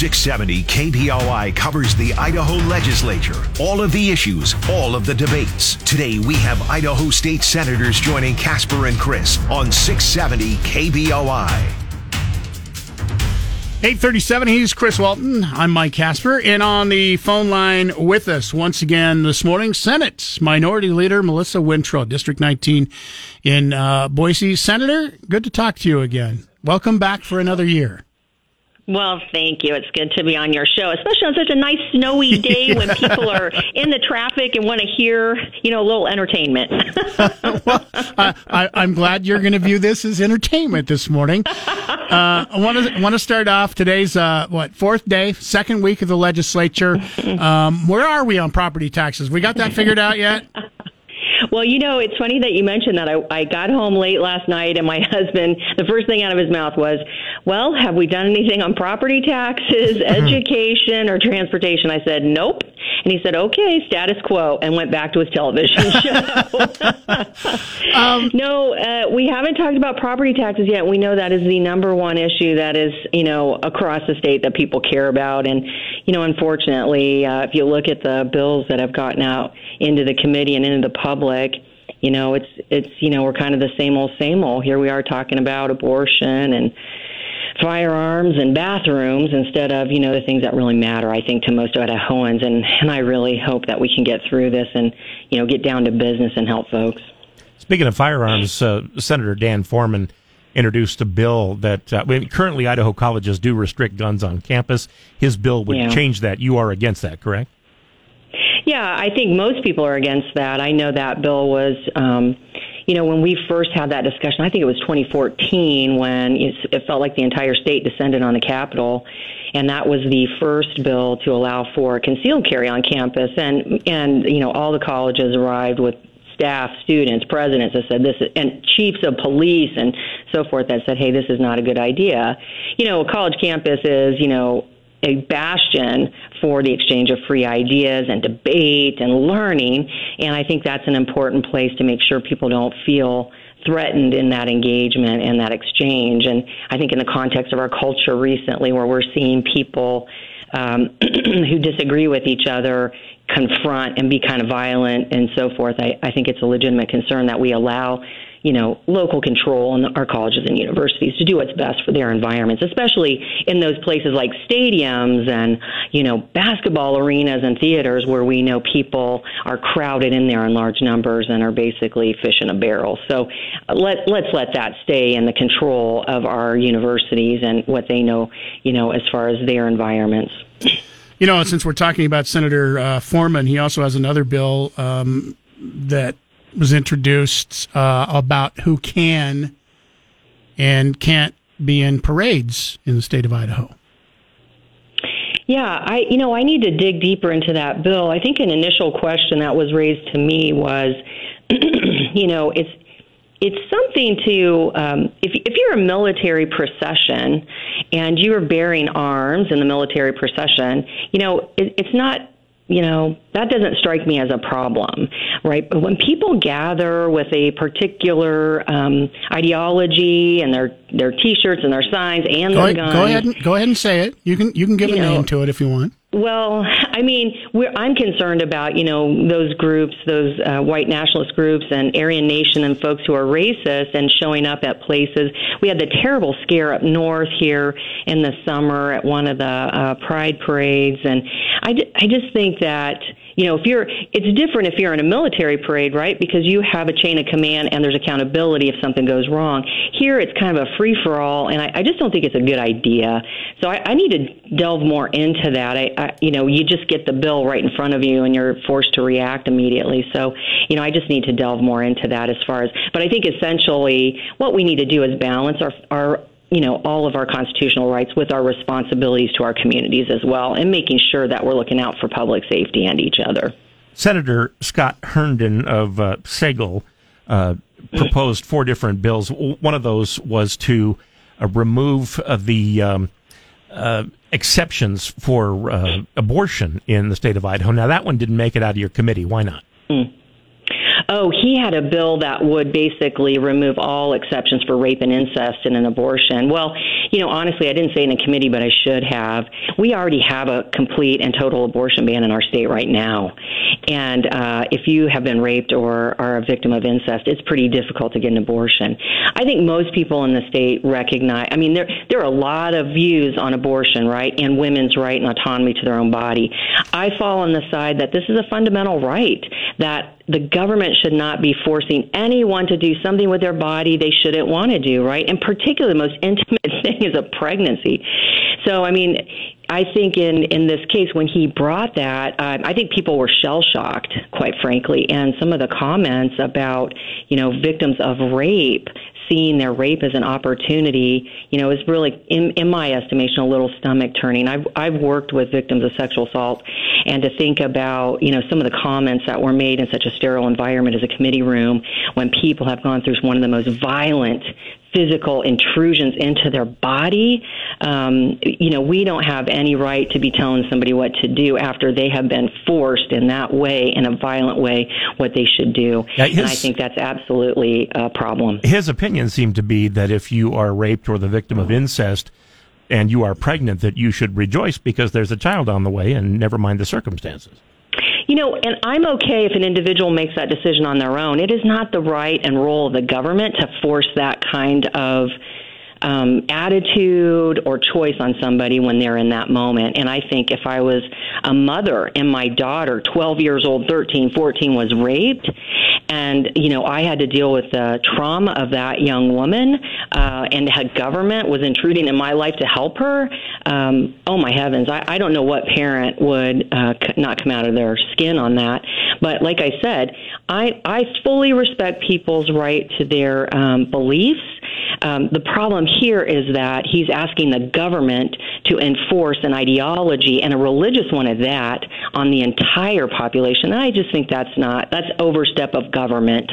670 KBOI covers the Idaho legislature, all of the issues, all of the debates. Today we have Idaho State Senators joining Casper and Chris on 670 KBOI. 837, he's Chris Walton. I'm Mike Casper. And on the phone line with us once again this morning, Senate Minority Leader Melissa Wintrow, District 19 in uh, Boise. Senator, good to talk to you again. Welcome back for another year. Well, thank you. It's good to be on your show, especially on such a nice snowy day when people are in the traffic and want to hear, you know, a little entertainment. well, I, am glad you're going to view this as entertainment this morning. Uh, I want to want to start off today's uh, what fourth day, second week of the legislature. Um, where are we on property taxes? We got that figured out yet? Well, you know, it's funny that you mentioned that. I, I got home late last night, and my husband, the first thing out of his mouth was, Well, have we done anything on property taxes, education, or transportation? I said, Nope. And he said, Okay, status quo, and went back to his television show. um, no, uh, we haven't talked about property taxes yet. We know that is the number one issue that is, you know, across the state that people care about. And, you know, unfortunately, uh, if you look at the bills that have gotten out into the committee and into the public, you know, it's it's you know we're kind of the same old same old. Here we are talking about abortion and firearms and bathrooms instead of you know the things that really matter. I think to most Idahoans, and and I really hope that we can get through this and you know get down to business and help folks. Speaking of firearms, uh, Senator Dan Foreman introduced a bill that uh, currently Idaho colleges do restrict guns on campus. His bill would yeah. change that. You are against that, correct? Yeah, I think most people are against that. I know that bill was. Um, you know, when we first had that discussion, I think it was 2014 when it felt like the entire state descended on the Capitol, and that was the first bill to allow for concealed carry on campus. And and you know, all the colleges arrived with staff, students, presidents that said this, and chiefs of police and so forth that said, "Hey, this is not a good idea." You know, a college campus is you know a bastion for the exchange of free ideas and debate and learning. And I think that's an important place to make sure people don't feel threatened in that engagement and that exchange. And I think in the context of our culture recently, where we're seeing people um, who disagree with each other confront and be kind of violent and so forth, I, I think it's a legitimate concern that we allow you know, local control in our colleges and universities to do what's best for their environments, especially in those places like stadiums and, you know, basketball arenas and theaters where we know people are crowded in there in large numbers and are basically fish in a barrel. So uh, let, let's let that stay in the control of our universities and what they know, you know, as far as their environments. You know, since we're talking about Senator uh, Foreman, he also has another bill um, that was introduced uh, about who can and can't be in parades in the state of Idaho. Yeah, I you know I need to dig deeper into that bill. I think an initial question that was raised to me was, you know, it's it's something to um, if if you're a military procession and you are bearing arms in the military procession, you know, it, it's not you know, that doesn't strike me as a problem, right? But when people gather with a particular um, ideology and their their T-shirts and their signs and go their ahead, guns, go ahead and go ahead and say it. You can you can give you a know, name to it if you want. Well, I mean, I'm concerned about you know those groups, those uh, white nationalist groups, and Aryan Nation, and folks who are racist and showing up at places. We had the terrible scare up north here in the summer at one of the uh, Pride parades, and I, I just think that you know, if you're, it's different if you're in a military parade, right? Because you have a chain of command and there's accountability if something goes wrong. Here, it's kind of a free for all, and I, I just don't think it's a good idea. So I, I need to delve more into that. I, I, you know, you just get the bill right in front of you and you're forced to react immediately. So, you know, I just need to delve more into that as far as, but I think essentially what we need to do is balance our, our you know all of our constitutional rights with our responsibilities to our communities as well and making sure that we're looking out for public safety and each other. Senator scott herndon of uh, Sagle uh, proposed four different bills. One of those was to uh, remove uh, the um, uh, exceptions for uh, abortion in the state of idaho. Now that one didn't make it out of your committee. Why not? Mm oh, he had a bill that would basically remove all exceptions for rape and incest in an abortion. Well, you know, honestly, I didn't say in a committee, but I should have. We already have a complete and total abortion ban in our state right now. And uh, if you have been raped or are a victim of incest, it's pretty difficult to get an abortion. I think most people in the state recognize. I mean, there there are a lot of views on abortion, right, and women's right and autonomy to their own body. I fall on the side that this is a fundamental right that the government should not be forcing anyone to do something with their body they shouldn't want to do, right? And particularly the most intimate thing is a pregnancy. So, I mean, I think in in this case when he brought that, uh, I think people were shell shocked, quite frankly, and some of the comments about you know victims of rape seeing their rape as an opportunity, you know, is really, in, in my estimation, a little stomach turning. I've, I've worked with victims of sexual assault, and to think about, you know, some of the comments that were made in such a sterile environment as a committee room when people have gone through one of the most violent physical intrusions into their body. Um, you know, we don't have any right to be telling somebody what to do after they have been forced in that way, in a violent way, what they should do. Yeah, his, and I think that's absolutely a problem. His opinion seemed to be that if you are raped or the victim of incest, and you are pregnant, that you should rejoice because there's a child on the way, and never mind the circumstances. You know, and I'm okay if an individual makes that decision on their own. It is not the right and role of the government to force that kind of um, attitude or choice on somebody when they're in that moment. And I think if I was a mother and my daughter, 12 years old, 13, 14, was raped, and you know I had to deal with the trauma of that young woman, uh, and the government was intruding in my life to help her. Um, oh my heavens! I, I don't know what parent would uh, not come out of their skin on that. But like I said, I I fully respect people's right to their um, beliefs um, the problem here is that he's asking the government to enforce an ideology and a religious one at that on the entire population. And I just think that's not that's overstep of government.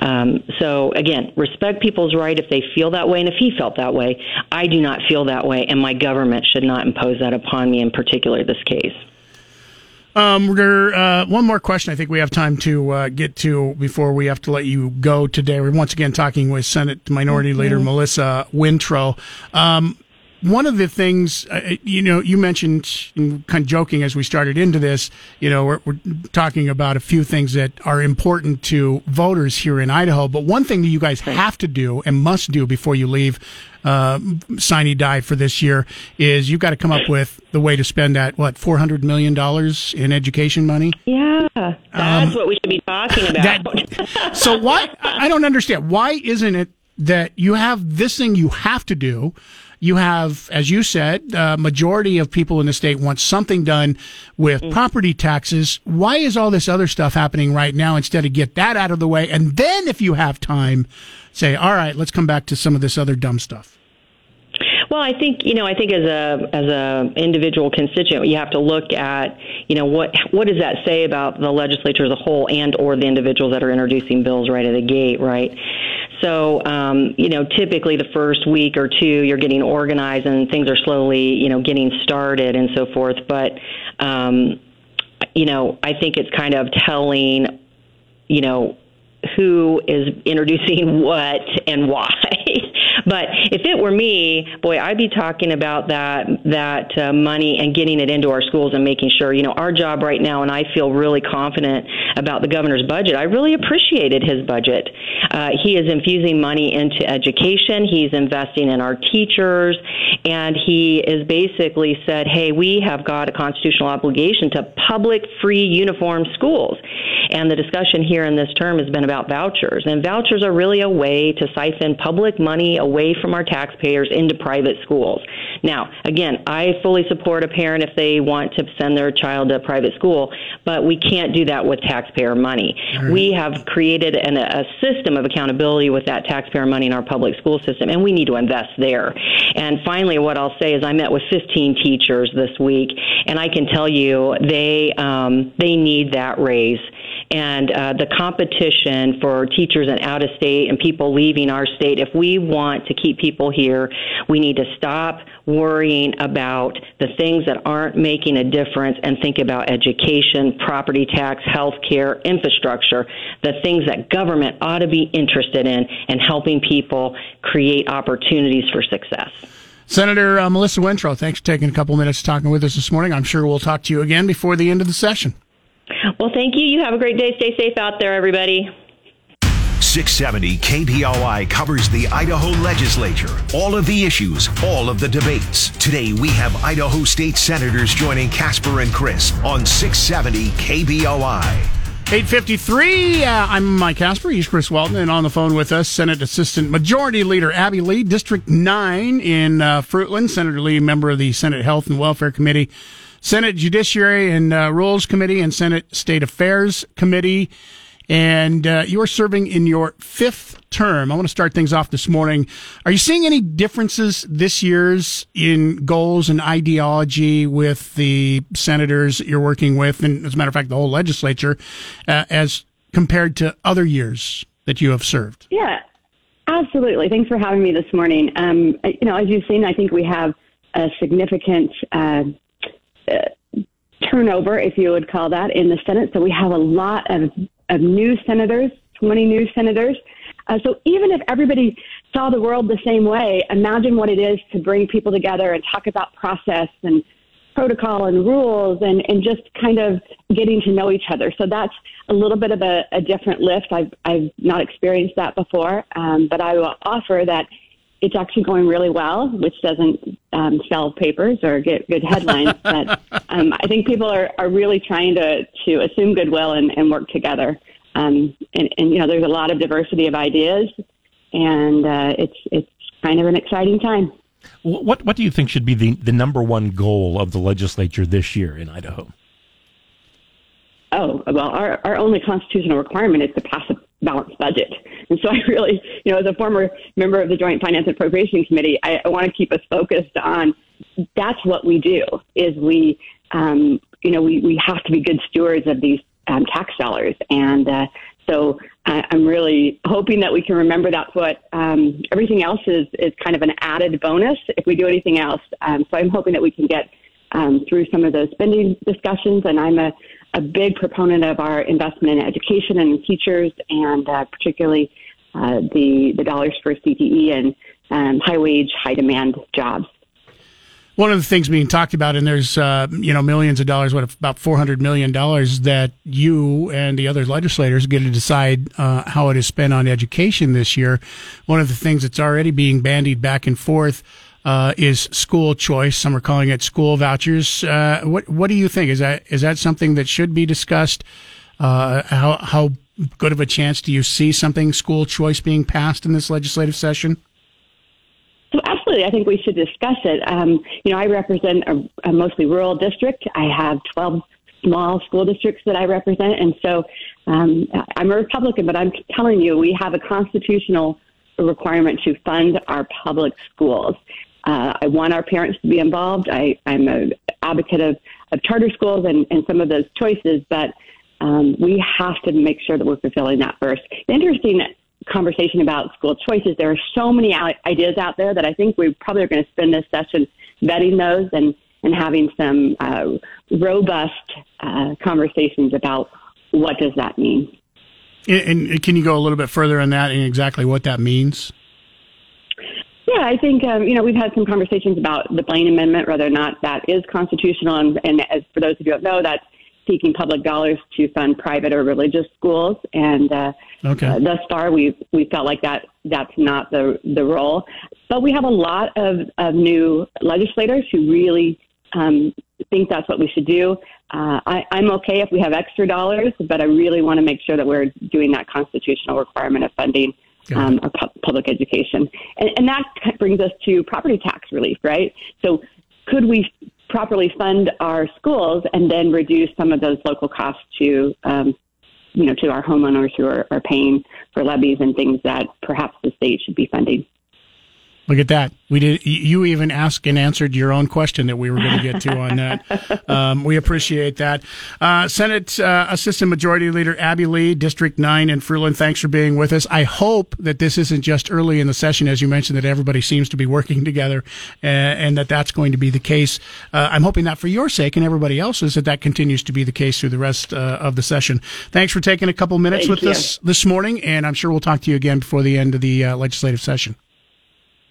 Um, so again, respect people's right if they feel that way, and if he felt that way, I do not feel that way, and my government should not impose that upon me in particular this case. Um, there, uh, one more question I think we have time to uh, get to before we have to let you go today. We're once again talking with Senate Minority mm-hmm. Leader Melissa Wintrow. Um, one of the things, uh, you know, you mentioned, kind of joking as we started into this, you know, we're, we're, talking about a few things that are important to voters here in Idaho. But one thing that you guys have to do and must do before you leave uh, sine die for this year is you've got to come up with the way to spend that, what, $400 million in education money? Yeah, that's um, what we should be talking about. That, so why, I don't understand. Why isn't it that you have this thing you have to do? You have, as you said, uh, majority of people in the state want something done with mm-hmm. property taxes. Why is all this other stuff happening right now instead of get that out of the way? And then if you have time, say, all right, let's come back to some of this other dumb stuff. Well, I think you know. I think as a as a individual constituent, you have to look at you know what what does that say about the legislature as a whole and or the individuals that are introducing bills right at the gate, right? So, um, you know, typically the first week or two, you're getting organized and things are slowly, you know, getting started and so forth. But, um, you know, I think it's kind of telling, you know, who is introducing what and why. But if it were me, boy, I'd be talking about that that uh, money and getting it into our schools and making sure. You know, our job right now, and I feel really confident about the governor's budget. I really appreciated his budget. Uh, he is infusing money into education. He's investing in our teachers, and he is basically said, "Hey, we have got a constitutional obligation to public, free, uniform schools." And the discussion here in this term has been about vouchers, and vouchers are really a way to siphon public money away away from our taxpayers into private schools. Now, again, I fully support a parent if they want to send their child to a private school, but we can't do that with taxpayer money. Right. We have created an, a system of accountability with that taxpayer money in our public school system, and we need to invest there. And finally, what I'll say is I met with 15 teachers this week, and I can tell you they um, they need that raise and uh, the competition for teachers and out of state and people leaving our state. If we want to keep people here, we need to stop worrying about the things that aren't making a difference and think about education, property tax, health care, infrastructure, the things that government ought to be interested in and helping people create opportunities for success. Senator uh, Melissa Wintrow, thanks for taking a couple minutes talking with us this morning. I'm sure we'll talk to you again before the end of the session. Well, thank you. You have a great day. Stay safe out there, everybody. 670 KBOI covers the Idaho legislature, all of the issues, all of the debates. Today we have Idaho state senators joining Casper and Chris on 670 KBOI. 853. Uh, I'm Mike Casper. He's Chris Walton. And on the phone with us, Senate Assistant Majority Leader Abby Lee, District 9 in uh, Fruitland. Senator Lee, member of the Senate Health and Welfare Committee, Senate Judiciary and uh, Rules Committee, and Senate State Affairs Committee and uh, you're serving in your fifth term. I want to start things off this morning. Are you seeing any differences this year's in goals and ideology with the senators you're working with, and as a matter of fact, the whole legislature, uh, as compared to other years that you have served? Yeah, absolutely. Thanks for having me this morning. Um, you know, as you've seen, I think we have a significant. Uh, uh turnover, if you would call that, in the Senate. So we have a lot of of new senators, 20 new senators. Uh, so even if everybody saw the world the same way, imagine what it is to bring people together and talk about process and protocol and rules and, and just kind of getting to know each other. So that's a little bit of a, a different lift. I've, I've not experienced that before, um, but I will offer that it's actually going really well, which doesn't um, sell papers or get good headlines. but um, I think people are, are really trying to, to assume goodwill and, and work together. Um, and, and, you know, there's a lot of diversity of ideas, and uh, it's, it's kind of an exciting time. What, what do you think should be the, the number one goal of the legislature this year in Idaho? Oh, well, our, our only constitutional requirement is to pass a balanced budget. And so I really, you know, as a former member of the Joint Finance and Appropriation Committee, I, I want to keep us focused on that's what we do is we, um, you know, we, we have to be good stewards of these um, tax dollars. And uh, so I, I'm really hoping that we can remember that's what um, everything else is, is kind of an added bonus if we do anything else. Um, so I'm hoping that we can get um, through some of those spending discussions. And I'm a, a big proponent of our investment in education and teachers, and uh, particularly uh, the the dollars for CTE and um, high wage, high demand jobs. One of the things being talked about, and there's uh, you know millions of dollars, what about four hundred million dollars that you and the other legislators get to decide uh, how it is spent on education this year. One of the things that's already being bandied back and forth uh, is school choice. Some are calling it school vouchers. Uh, what what do you think? Is that is that something that should be discussed? Uh, how how good of a chance do you see something school choice being passed in this legislative session? So absolutely, I think we should discuss it. Um, you know, I represent a, a mostly rural district. I have twelve small school districts that I represent, and so um, I'm a Republican. But I'm telling you, we have a constitutional requirement to fund our public schools. Uh, I want our parents to be involved. I, I'm an advocate of, of charter schools and, and some of those choices, but um, we have to make sure that we're fulfilling that first. The interesting conversation about school choices. There are so many ideas out there that I think we probably are going to spend this session vetting those and, and having some uh, robust uh, conversations about what does that mean. And, and can you go a little bit further on that and exactly what that means? Yeah, I think um, you know we've had some conversations about the Blaine Amendment, whether or not that is constitutional, and, and as for those of you who don't know, that's seeking public dollars to fund private or religious schools. And uh, okay. uh, thus far, we've we felt like that that's not the the role. But we have a lot of, of new legislators who really um, think that's what we should do. Uh, I, I'm okay if we have extra dollars, but I really want to make sure that we're doing that constitutional requirement of funding um, or pu- public education. And, and that brings us to property tax relief, right? So could we properly fund our schools and then reduce some of those local costs to, um, you know, to our homeowners who are, are paying for levies and things that perhaps the state should be funding? Look at that. We did. You even asked and answered your own question that we were going to get to on that. Um, we appreciate that. Uh, Senate uh, Assistant Majority Leader Abby Lee, District Nine in Fruitland. Thanks for being with us. I hope that this isn't just early in the session, as you mentioned, that everybody seems to be working together, uh, and that that's going to be the case. Uh, I'm hoping that for your sake and everybody else's, that that continues to be the case through the rest uh, of the session. Thanks for taking a couple minutes Thank with you. us this morning, and I'm sure we'll talk to you again before the end of the uh, legislative session.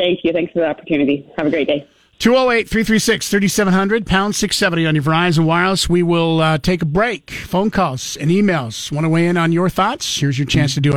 Thank you. Thanks for the opportunity. Have a great day. 208 336 3700, pound 670 on your Verizon Wireless. We will uh, take a break. Phone calls and emails. Want to weigh in on your thoughts? Here's your chance to do it.